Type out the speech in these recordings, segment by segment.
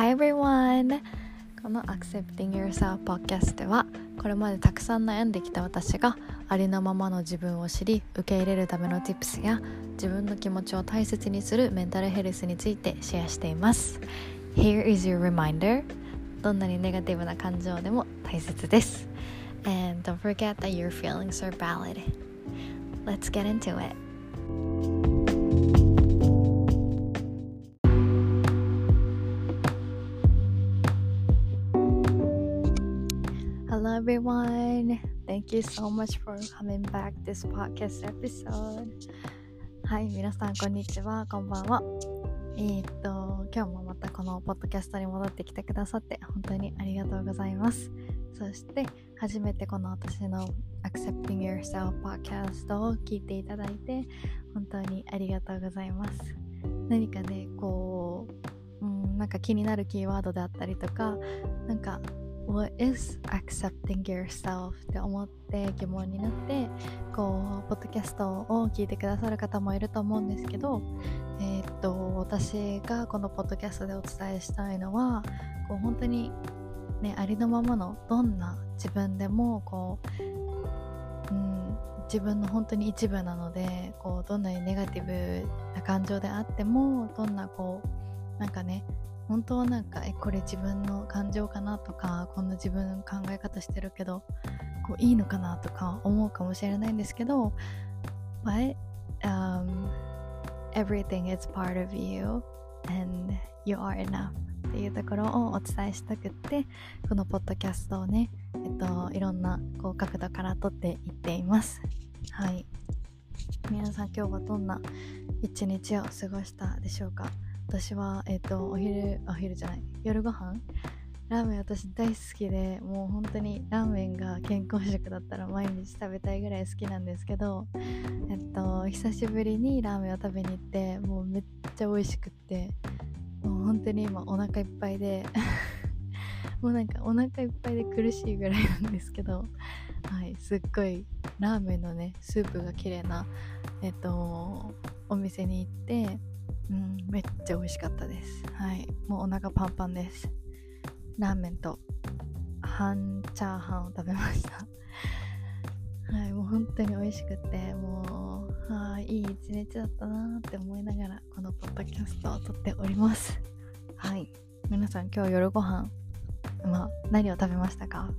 Hi everyone! この Accepting Yourself Podcast ではこれまでたくさん悩んできた私がありのままの自分を知り受け入れるための Tips や自分の気持ちを大切にするメンタルヘルスについてシェアしています Here is your reminder どんなにネガティブな感情でも大切です And don't forget that your feelings are valid Let's get into it everyone. Thank you so much for coming back this podcast episode. はい、皆さんこんにちは、こんばんは。えー、っと、今日もまたこのポッドキャストに戻ってきてくださって本当にありがとうございます。そして初めてこの私の Accepting Yourself podcast を聞いていただいて本当にありがとうございます。何かね、こう、うん、なんか気になるキーワードであったりとか、なんか What is accepting yourself? って思って疑問になってこうポッドキャストを聞いてくださる方もいると思うんですけど、えー、っと私がこのポッドキャストでお伝えしたいのはこう本当に、ね、ありのままのどんな自分でもこう、うん、自分の本当に一部なのでこうどんなにネガティブな感情であってもどんなこうなんかね本当はなんかえこれ自分の感情かなとかこんな自分考え方してるけどこういいのかなとか思うかもしれないんですけど But、um, everything is part of you and you are enough っていうところをお伝えしたくってこのポッドキャストをね、えっと、いろんなこう角度から撮っていっています。はい。皆さん今日はどんな一日を過ごしたでしょうか？私は、えっ、と、お昼、お昼じゃない、夜ご飯？ラーメン私大好きで、もう本当にラーメンが健康食だったら毎日食べたいぐらい好きなんですけど、えっと、久しぶりにラーメンを食べに行って、もうめっちゃ美味しくって、もう本当に今お腹いっぱいで もうなんかお腹いっぱいで苦しいぐらいなんですけど、はい、すっごいラーメンのね、スープが綺麗な、えっと、お店に行って、うん、めっちゃ美味しかったです。はい。もうお腹パンパンです。ラーメンと半チャーハンを食べました。はい。もう本当に美味しくて、もう、はい。いい一日だったなって思いながら、このポッドキャストを撮っております。はい。皆さん今日夜ご飯、まあ、何を食べましたか？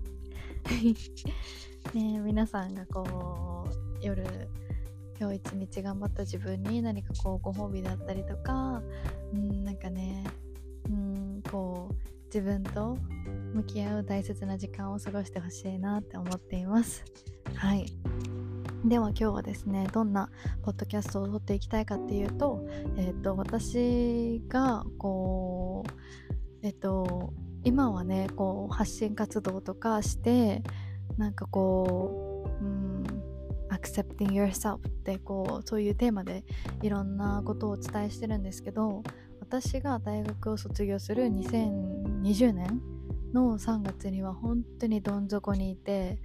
ね皆さんがこう、夜、今日一日頑張った自分に何かこうご褒美だったりとかうんなんかねうんこう自分と向き合う大切な時間を過ごしてほしいなって思っています。はい。では今日はですねどんなポッドキャストを撮っていきたいかっていうと,、えーと、私がこうえっ、ー、と今はねこう発信活動とかしてなんかこう、accepting yourself ってこうそういうテーマでいろんなことをお伝えしてるんですけど私が大学を卒業する2020年の3月には本当にどん底にいて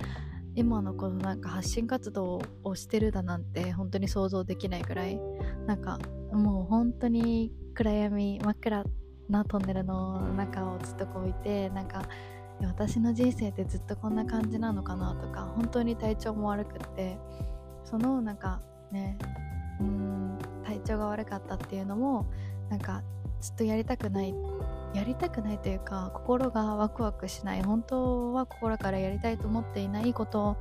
今のこのなんか発信活動をしてるだなんて本当に想像できないぐらいなんかもう本当に暗闇真っ暗なトンネルの中をずっとこういてなんか私の人生ってずっとこんな感じなのかなとか本当に体調も悪くってそのなんかねうん体調が悪かったっていうのもなんかずっとやりたくないやりたくないというか心がワクワクしない本当は心からやりたいと思っていないこと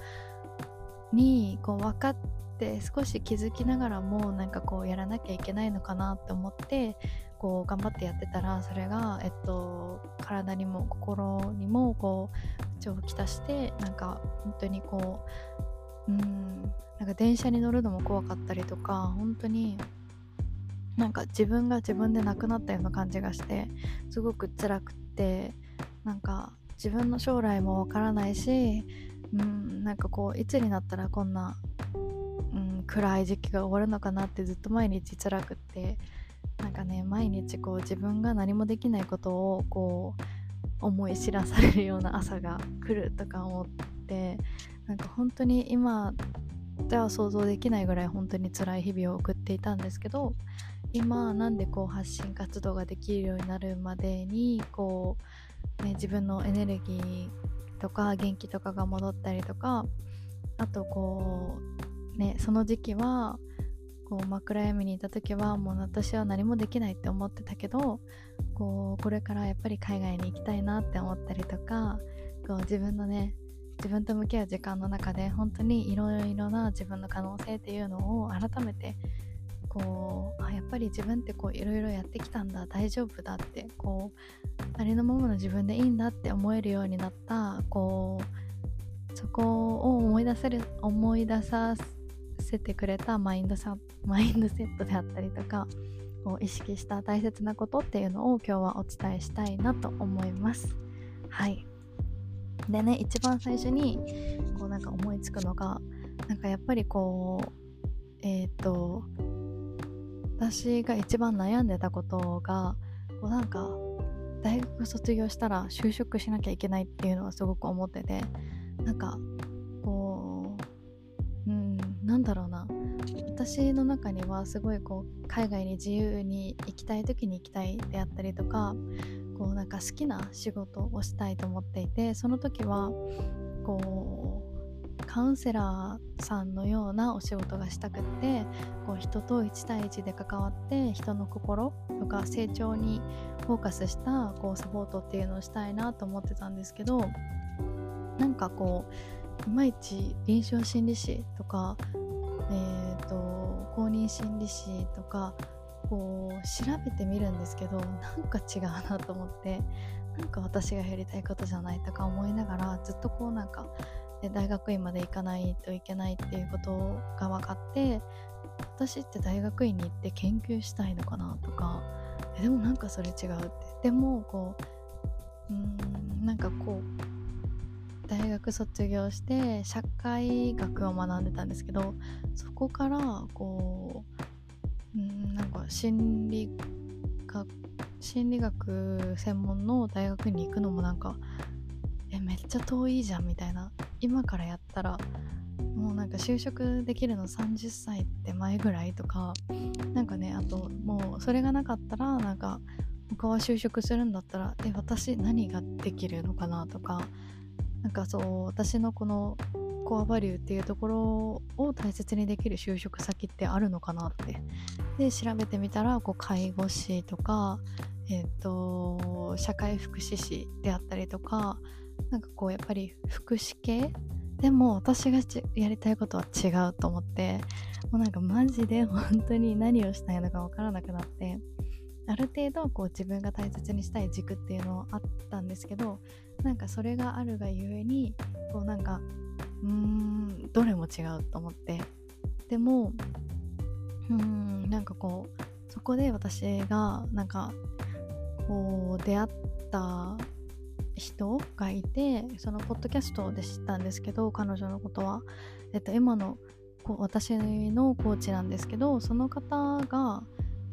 にこう分かって少し気づきながらもなんかこうやらなきゃいけないのかなって思ってこう頑張ってやってたらそれが、えっと、体にも心にもこう不調をきたしてなんか本当にこううんなんか電車に乗るのも怖かったりとか本当になんか自分が自分で亡くなったような感じがしてすごく辛くってなんか自分の将来もわからないしうんなんかこういつになったらこんな、暗い時期が終わるのかなってずっと毎日辛くってなんかね毎日こう自分が何もできないことをこう思い知らされるような朝が来るとか思ってなんか本当に今では想像できないぐらい本当に辛い日々を送っていたんですけど今なんでこう発信活動ができるようになるまでにこう、ね、自分のエネルギーとか元気とかが戻ったりとかあとこうねその時期はこう真っ暗闇にいた時はもう私は何もできないって思ってたけどこうこれからやっぱり海外に行きたいなって思ったりとかこう自分のね自分と向き合う時間の中で本当にいろいろな自分の可能性っていうのを改めてこうあやっぱり自分ってこういろいろやってきたんだ大丈夫だってこうありのままの自分でいいんだって思えるようになったこうそこを思い出せる思い出させてくれたマインドサマインドセットであったりとかを意識した大切なことっていうのを今日はお伝えしたいなと思います。はい。でね一番最初にこうなんか思いつくのがなんかやっぱりこうえっ、と私が一番悩んでたことがこうなんか大学卒業したら就職しなきゃいけないっていうのはすごく思っててなんかなんだろうな。私の中にはすごいこう海外に自由に行きたい時に行きたいであったりとかこうなんか好きな仕事をしたいと思っていてその時はこうカウンセラーさんのようなお仕事がしたくってこう人と1対1で関わって人の心とか成長にフォーカスしたこうサポートっていうのをしたいなと思ってたんですけどなんかこういまいち臨床心理士とか、えーと、公認心理士とかこう調べてみるんですけどなんか違うなと思ってなんか私がやりたいことじゃないとか思いながらずっとこうなんか大学院まで行かないといけないっていうことが分かって私って大学院に行って研究したいのかなとかでもなんかそれ違うってでもこううんなんかこう大学卒業して社会学を学んでたんですけどそこからこううんなんか心理学心理学専門の大学に行くのもなんかえめっちゃ遠いじゃんみたいな。今からやったらもうなんか就職できるの30歳って前ぐらいとかなんかねあともうそれがなかったらなんか他は就職するんだったらえ私何ができるのかなとかなんかそう私のこのコアバリューっていうところを大切にできる就職先ってあるのかなって。で調べてみたらこう介護士とかえっ、ー、と社会福祉士であったりとかなんかこうやっぱり福祉系？でも私がやりたいことは違うと思ってもうなんかマジで本当に何をしたいのか分からなくなって。ある程度こう自分が大切にしたい軸っていうのはあったんですけどなんかそれがあるがゆえにこうなんかうーんどれも違うと思って。でもうーんなんかこうそこで私がなんかこう出会った人がいてそのポッドキャストで知ったんですけど彼女のことは、えっと、今のこう私のコーチなんですけどその方が、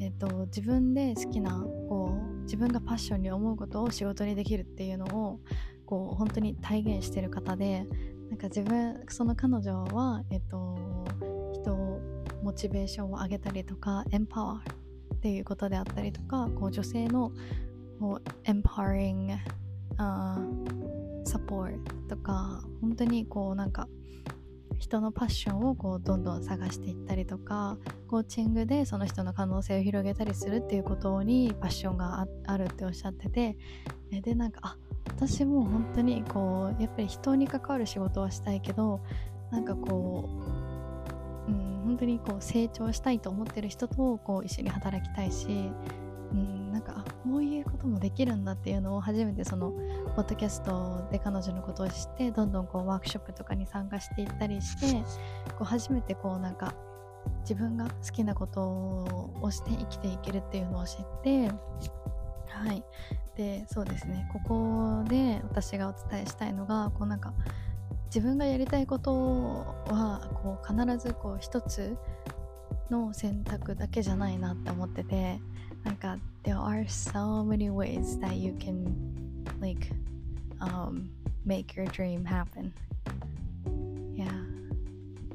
えっと、自分で好きなこう自分がパッションに思うことを仕事にできるっていうのをこう本当に体現してる方でなんか自分その彼女は、えっと、人をモチベーションを上げたりとかエンパワーっていうことであったりとかこう女性のこうエンパワーリングサポートとか本当にこうなんか人のパッションをこうどんどん探していったりとかコーチングでその人の可能性を広げたりするっていうことにパッションがあるっておっしゃっててでなんかあ私も本当にこうやっぱり人に関わる仕事はしたいけどなんかこう、うん、本当にこう成長したいと思ってる人とこう一緒に働きたいしうん、なんかこういうこともできるんだっていうのを初めてそのポッドキャストで彼女のことを知ってどんどんこうワークショップとかに参加していったりしてこう初めてこうなんか自分が好きなことをして生きていけるっていうのを知ってはい。でそうですね。ここで私がお伝えしたいのがこうなんか自分がやりたいことはこう必ずこう一つの選択だけじゃないなって思っててなんか there are so many ways that you can like um, make your dream happen. Yeah.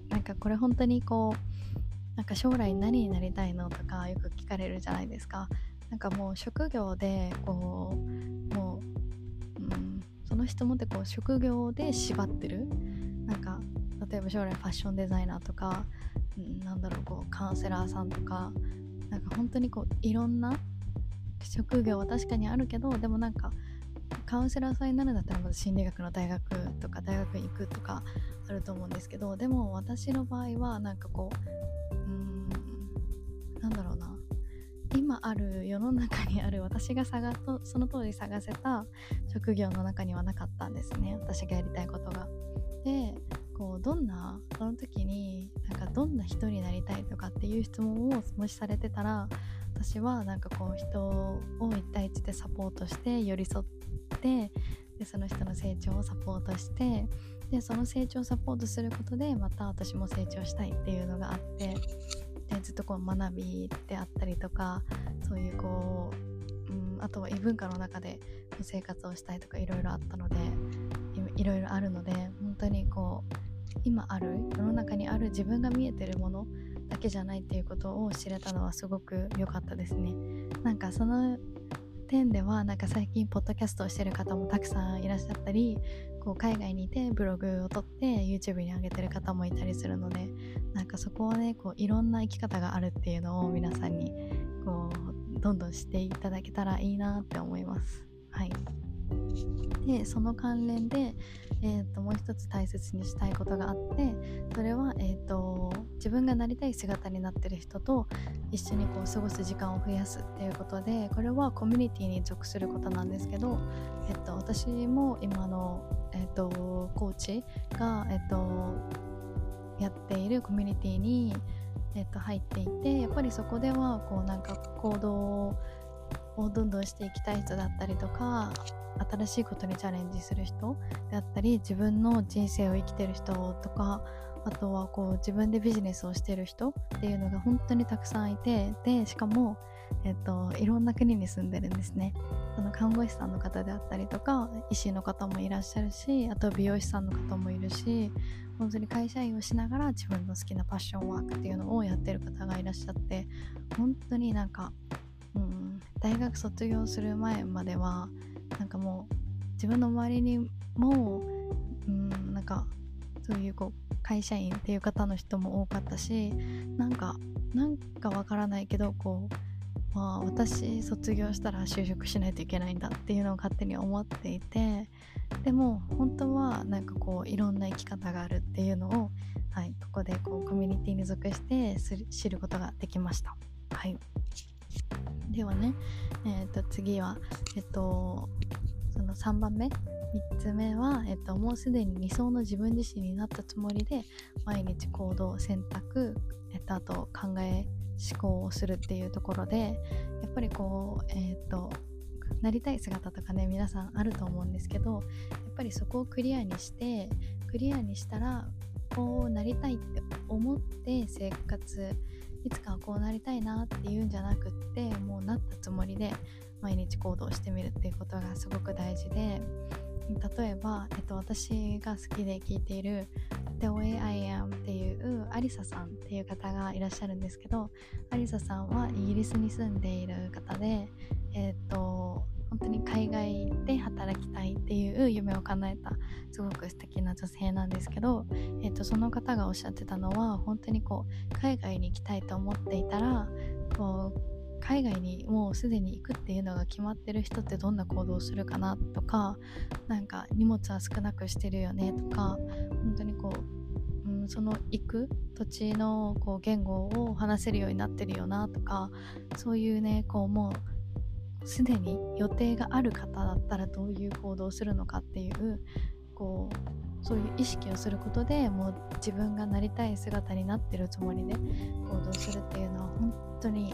なんかこれ本当にこうなんか将来何になりたいのとかよく聞かれるじゃないですか。なんかもう職業でこうもう、うん、その質問ってこう職業で縛ってる。なんか例えば将来ファッションデザイナーとか、うん、なんだろうこうカウンセラーさんとかなんか本当にこういろんな職業は確かにあるけどでもなんかカウンセラーさんになるんだったらまず心理学の大学とか大学に行くとかあると思うんですけどでも私の場合はなんかこううんなんだろうな今ある世の中にある私が探とその当時探せた職業の中にはなかったんですね私がやりたいことが。でこうどんなその時になんかどんな人になりたいとかっていう質問をもしされてたら私はなんかこう人を1対1でサポートして寄り添ってでその人の成長をサポートしてでその成長をサポートすることでまた私も成長したいっていうのがあってでずっとこう学びであったりとかそういうこう、うん、あとは異文化の中で生活をしたいとかいろいろあったのでいろいろあるので本当にこう今ある世の中にある自分が見えてるものだけじゃないっていうことを知れたのはすごく良かったですね。なんかその点ではなんか最近ポッドキャストをしてる方もたくさんいらっしゃったりこう海外にいてブログを撮って YouTube に上げてる方もいたりするのでなんかそこはねこういろんな生き方があるっていうのを皆さんにこうどんどんしていただけたらいいなって思います。はい。でその関連で、えーと、もう一つ大切にしたいことがあってそれは、えーと、自分がなりたい姿になってる人と一緒にこう過ごす時間を増やすっていうことでこれはコミュニティに属することなんですけど、えーと、私も今の、えー、とコーチが、えー、とやっているコミュニティに、えー、と入っていてやっぱりそこではこうなんか行動ををどんどんしていきたい人だったりとか新しいことにチャレンジする人であったり自分の人生を生きてる人とかあとはこう自分でビジネスをしてる人っていうのが本当にたくさんいてでしかも、えっと、いろんな国に住んでるんですね。その看護師さんの方であったりとか医師の方もいらっしゃるしあと美容師さんの方もいるし本当に会社員をしながら自分の好きなパッションワークっていうのをやってる方がいらっしゃって本当になんか、うん、大学卒業する前まではなんかもう自分の周りにもうんなんかそういうこう会社員っていう方の人も多かったしなんかなんかわからないけどこうまあ私卒業したら就職しないといけないんだっていうのを勝手に思っていてでも本当はなんかこういろんな生き方があるっていうのを、はい、ここでこうコミュニティに属して知ることができました。はいではね、えー、と次は、えっと、その3番目3つ目は、えっと、もうすでに理想の自分自身になったつもりで毎日行動選択、えっと、あと考え思考をするっていうところでやっぱりこうえっとなりたい姿とかね皆さんあると思うんですけどやっぱりそこをクリアにしてクリアにしたらこうなりたいって思って生活いつかはこうなりたいなっていうんじゃなくってもうなったつもりで毎日行動してみるっていうことがすごく大事で例えば、えっと、私が好きで聞いている The Way I Am っていうアリサさんっていう方がいらっしゃるんですけどアリサさんはイギリスに住んでいる方でえっと本当に海外で働きたいっていう夢を叶えたすごく素敵な女性なんですけど、えーと、その方がおっしゃってたのは本当にこう海外に行きたいと思っていたらこう海外にもうすでに行くっていうのが決まってる人ってどんな行動をするかなとかなんか荷物は少なくしてるよねとか本当にこう、うん、その行く土地のこう言語を話せるようになってるよなとかそういうねこうもうすでに予定がある方だったらどういう行動をするのかっていうこうそういう意識をすることでもう自分がなりたい姿になってるつもりで行動するっていうのは本当に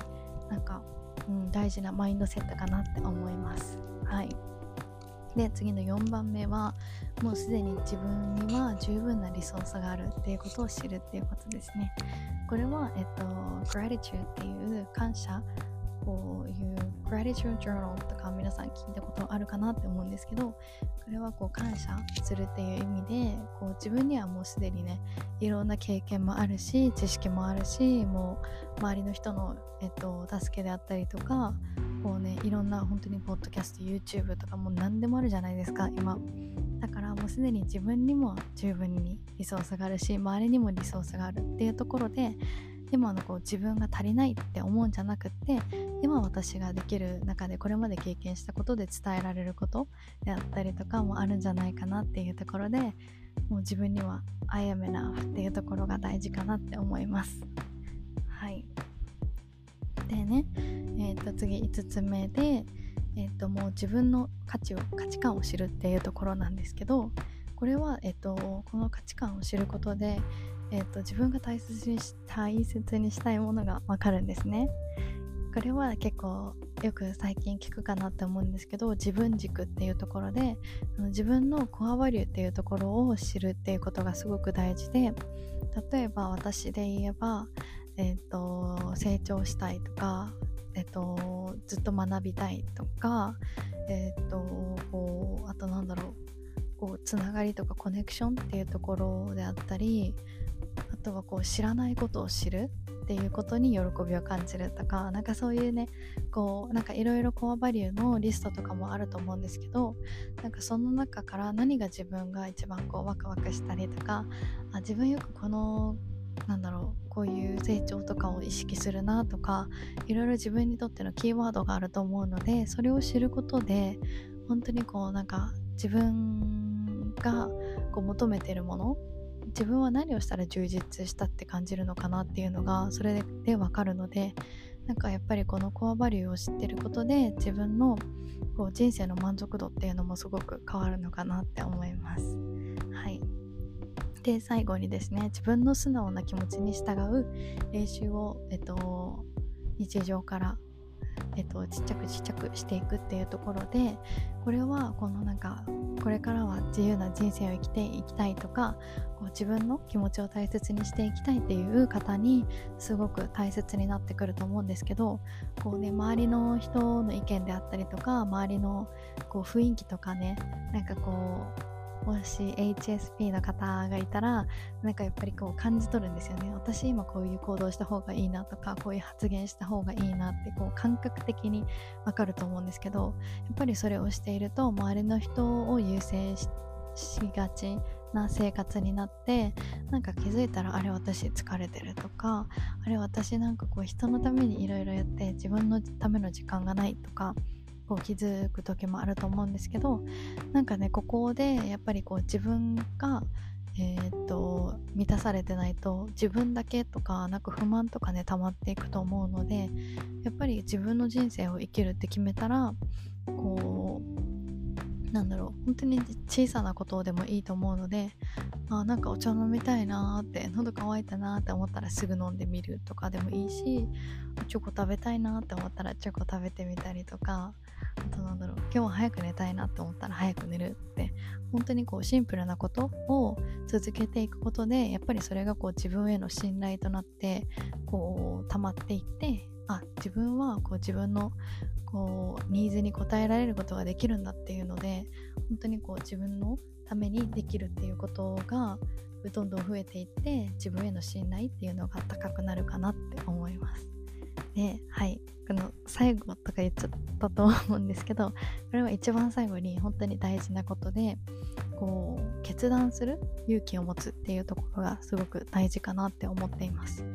なんか、うん、大事なマインドセットかなって思います。はいで次の4番目はもうすでに自分には十分なリソースがあるっていうことを知るっていうことですね。これは、えっと、gratitude っていう感謝こういう gratitude journal とか皆さん聞いたことあるかなって思うんですけどこれはこう感謝するっていう意味でこう自分にはもうすでにねいろんな経験もあるし知識もあるしもう周りの人の、えっと、助けであったりとかこうねいろんな本当にポッドキャスト YouTube とかもう何でもあるじゃないですか今。だからもうすでに自分にも十分にリソースがあるし周りにもリソースがあるっていうところで今のこう自分が足りないって思うんじゃなくって今私ができる中でこれまで経験したことで伝えられることであったりとかもあるんじゃないかなっていうところでもう自分には I am enough っていうところが大事かなって思います。はい。でねえっ、ー、と次5つ目でえっ、ー、ともう自分の価値を価値観を知るっていうところなんですけどこれは、えっ、ー、と、この価値観を知ることでえーと、自分が大切にし大切にしたいものがわかるんですね。これは結構よく最近聞くかなって思うんですけど自分軸っていうところで自分のコアバリューっていうところを知るっていうことがすごく大事で例えば私で言えば、えーと、成長したいとか、えーと、ずっと学びたいとか、えー、とこうあとなんだろうこうつながりとかコネクションっていうところであったりあとはこう知らないことを知るっていうことに喜びを感じるとかなんかそういうねこうなんかいろいろコアバリューのリストとかもあると思うんですけどなんかその中から何が自分が一番こうワクワクしたりとかあ自分よくこのなんだろうこういう成長とかを意識するなとかいろいろ自分にとってのキーワードがあると思うのでそれを知ることで本当にこうなんか自分がこう求めてるもの自分は何をしたら充実したって感じるのかなっていうのがそれでわかるのでなんかやっぱりこのコアバリューを知ってることで自分のこう人生の満足度っていうのもすごく変わるのかなって思います。はいで最後にですね自分の素直な気持ちに従う練習を、えっと、日常からえっと、ちっちゃくちっちゃくしていくっていうところでこれはこのなんかこれからは自由な人生を生きていきたいとかこう自分の気持ちを大切にしていきたいっていう方にすごく大切になってくると思うんですけどこう、ね、周りの人の意見であったりとか周りのこう雰囲気とかねなんかこうもし HSP の方がいたらなんかやっぱりこう感じ取るんですよね。私今こういう行動した方がいいなとかこういう発言した方がいいなってこう感覚的にわかると思うんですけどやっぱりそれをしていると周りの人を優先しがちな生活になってなんか気づいたらあれ私疲れてるとかあれ私なんかこう人のためにいろいろやって自分のための時間がないとかこう気づく時もあると思うんですけどなんかねここでやっぱりこう自分がえー、っと満たされてないと自分だけとかなんか不満とかね溜まっていくと思うのでやっぱり自分の人生を生きるって決めたらこうなんだろう本当に小さなことでもいいと思うのであなんかお茶飲みたいなーって喉乾いたなーって思ったらすぐ飲んでみるとかでもいいしチョコ食べたいなって思ったらチョコ食べてみたりとかあとなんだろう今日は早く寝たいなって思ったら早く寝るって本当にこうシンプルなことを続けていくことでやっぱりそれがこう自分への信頼となってこう溜まっていってあ自分はこう自分のこうニーズに応えられることができるんだっていうので本当にこう自分のためにできるっていうことがどんどん増えていって自分への信頼っていうのが高くなるかなって思います。ではい。この最後とか言っちゃったと思うんですけどこれは一番最後に本当に大事なことでこう決断する勇気を持つっていうところがすごく大事かなって思っています。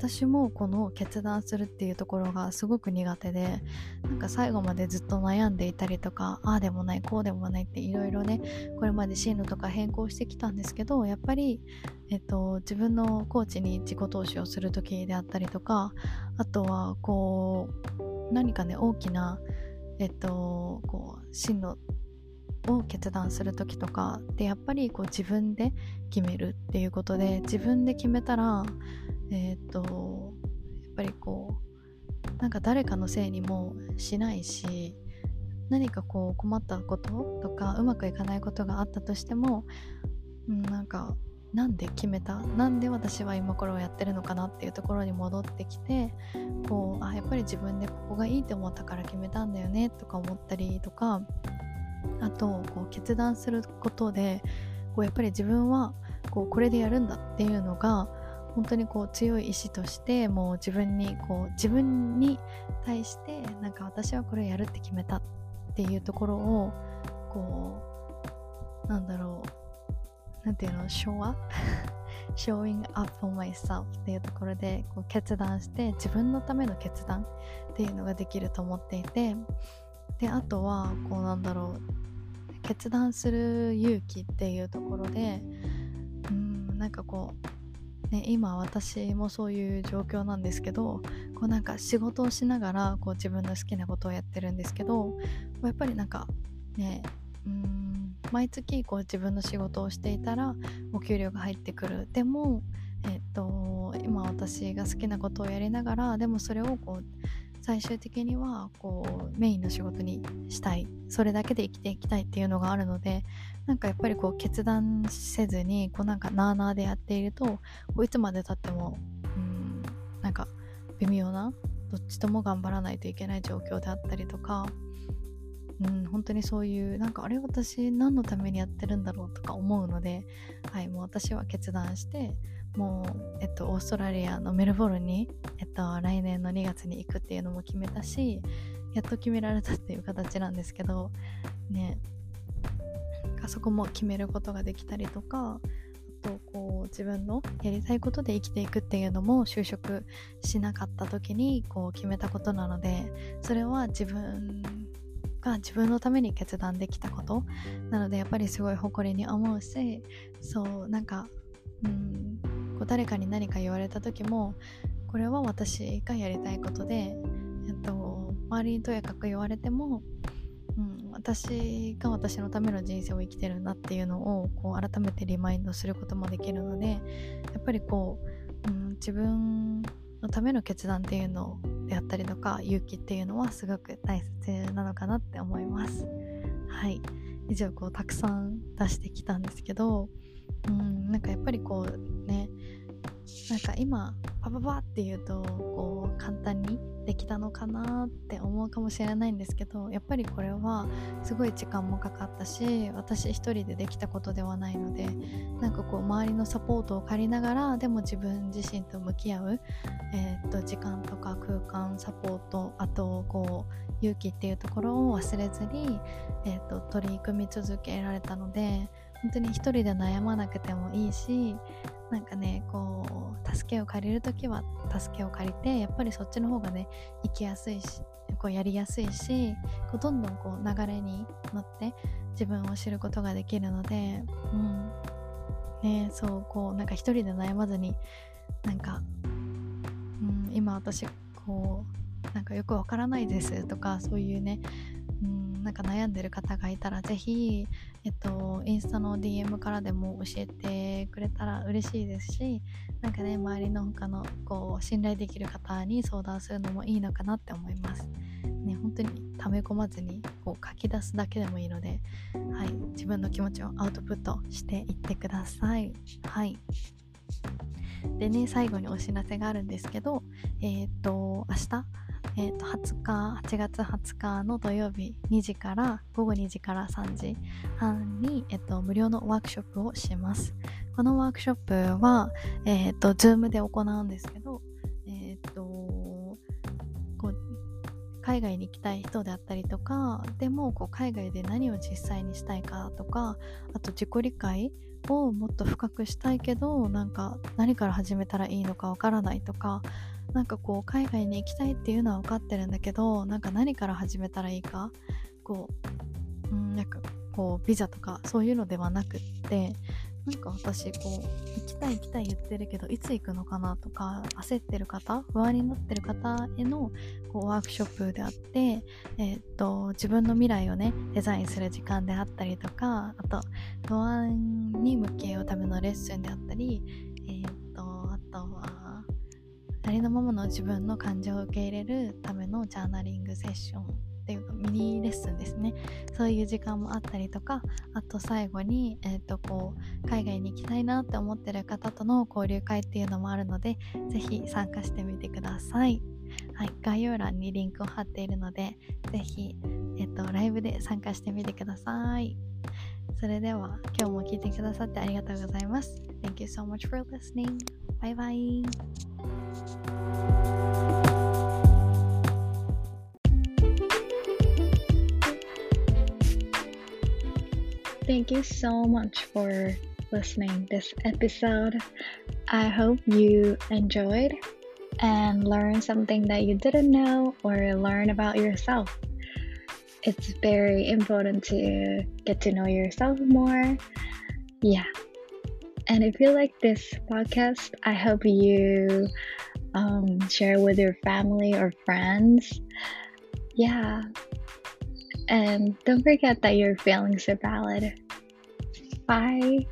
私もこの決断するっていうところがすごく苦手でなんか最後までずっと悩んでいたりとかああでもないこうでもないっていろいろねこれまで進路とか変更してきたんですけどやっぱり、えっと、自分のコーチに自己投資をする時であったりとかあとはこう何かね大きなえっとこう進路を決断する時とかってやっぱりこう自分で決めるっていうことで自分で決めたらえっ、とやっぱりこうなんか誰かのせいにもしないし何かこう困ったこととかうまくいかないことがあったとしても、うん、なんかなんで決めたなんで私は今これをやってるのかなっていうところに戻ってきてこうあやっぱり自分でここがいいと思ったから決めたんだよねとか思ったりとかあとこう決断することでこうやっぱり自分はこうこれでやるんだっていうのが本当にこう強い意志としてもう自分にこう自分に対してなんか私はこれやるって決めたっていうところをこうなんだろうなんていうの show up showing up for myself っていうところでこう決断して自分のための決断っていうのができると思っていてであとはこうなんだろう決断する勇気っていうところでうんなんかこう、ね、今私もそういう状況なんですけどこうなんか仕事をしながらこう自分の好きなことをやってるんですけどやっぱりなんかねうん毎月こう自分の仕事をしていたらお給料が入ってくる。でもえっと今私が好きなことをやりながらでもそれをこう最終的にはこうメインの仕事にしたい。それだけで生きていきたいっていうのがあるのでなんかやっぱりこう決断せずにこうなんかなあなあでやっているとこういつまでたってもうんなんか微妙などっちとも頑張らないといけない状況であったりとかうん、本当にそういうなんかあれ私何のためにやってるんだろうとか思うので、はい、もう私は決断してもう、えっと、オーストラリアのメルボルンに、えっと、来年の2月に行くっていうのも決めたしやっと決められたっていう形なんですけどね。あそこも決めることができたりとかあとこう自分のやりたいことで生きていくっていうのも就職しなかった時にこう決めたことなのでそれは自分が自分のために決断できたこと。なのでやっぱりすごい誇りに思うしそうなんかうんこう誰かに何か言われた時もこれは私がやりたいことで、えっと、周りにとやかく言われても、うん、私が私のための人生を生きてるんだっていうのをこう改めてリマインドすることもできるのでやっぱりこう、うん、自分のための決断っていうのであったりとか勇気っていうのはすごく大切なのかなって思います。はい。以上こうたくさん出してきたんですけどうんなんかやっぱりこうねなんか今パパパって言うとこう簡単にできたのかなって思うかもしれないんですけどやっぱりこれはすごい時間もかかったし私一人でできたことではないのでなんかこう周りのサポートを借りながらでも自分自身と向き合う、えー、っと時間とか空間サポートあとこう勇気っていうところを忘れずに、えー、っと取り組み続けられたので本当に一人で悩まなくてもいいしなんかねこう助けを借りる時は助けを借りてやっぱりそっちの方がね生きやすいしこうやりやすいしこうどんどんこう流れに乗って自分を知ることができるのでうん。ねそうこうなんか一人で悩まずになんか、うん、今私こうなんかよくわからないですとかそういうねなんか悩んでる方がいたらぜひえっと、インスタの DM からでも教えてくれたら嬉しいですし、なんかね、周りの他のこう信頼できる方に相談するのもいいのかなって思います。ね、本当に溜め込まずにこう書き出すだけでもいいので、はい、自分の気持ちをアウトプットしていってください。はい。でね、最後にお知らせがあるんですけど、えっ、と、明日、えー、と20日8月20日の土曜日2時から午後2時から3時半に、えー、と無料のワークショップをします。このワークショップは、えー、と Zoom で行うんですけど、えー、とこう海外に行きたい人であったりとかでもこう海外で何を実際にしたいかとかあと自己理解をもっと深くしたいけどなんか何から始めたらいいのかわからないとかなんかこう海外に行きたいっていうのは分かってるんだけどなんか何から始めたらいいか？こう、うん、なんかこうビザとかそういうのではなくってなんか私こう行きたい行きたい言ってるけどいつ行くのかなとか焦ってる方不安になってる方へのこうワークショップであって、え、っと自分の未来をねデザインする時間であったりとかあと不安に向き合うためのレッスンであったり、ありのままの自分の感情を受け入れるためのジャーナリングセッションっていうかミニレッスンですねそういう時間もあったりとかあと最後に、えーと、こう海外に行きたいなって思ってる方との交流会っていうのもあるので是非参加してみてください。はい、概要欄にリンクを貼っているので是非、えーとライブで参加してみてください。それでは今日も聞いてくださってありがとうございます。Thank you so much for listening. Bye bye. Thank you so much for listening this episode. I hope you enjoyed and learned something that you didn't know or learn about yourself. It's very important to get to know yourself more. Yeah. And if you like this podcast, I hope you um, share with your family or friends. Yeah. And don't forget that your feelings are valid. Bye.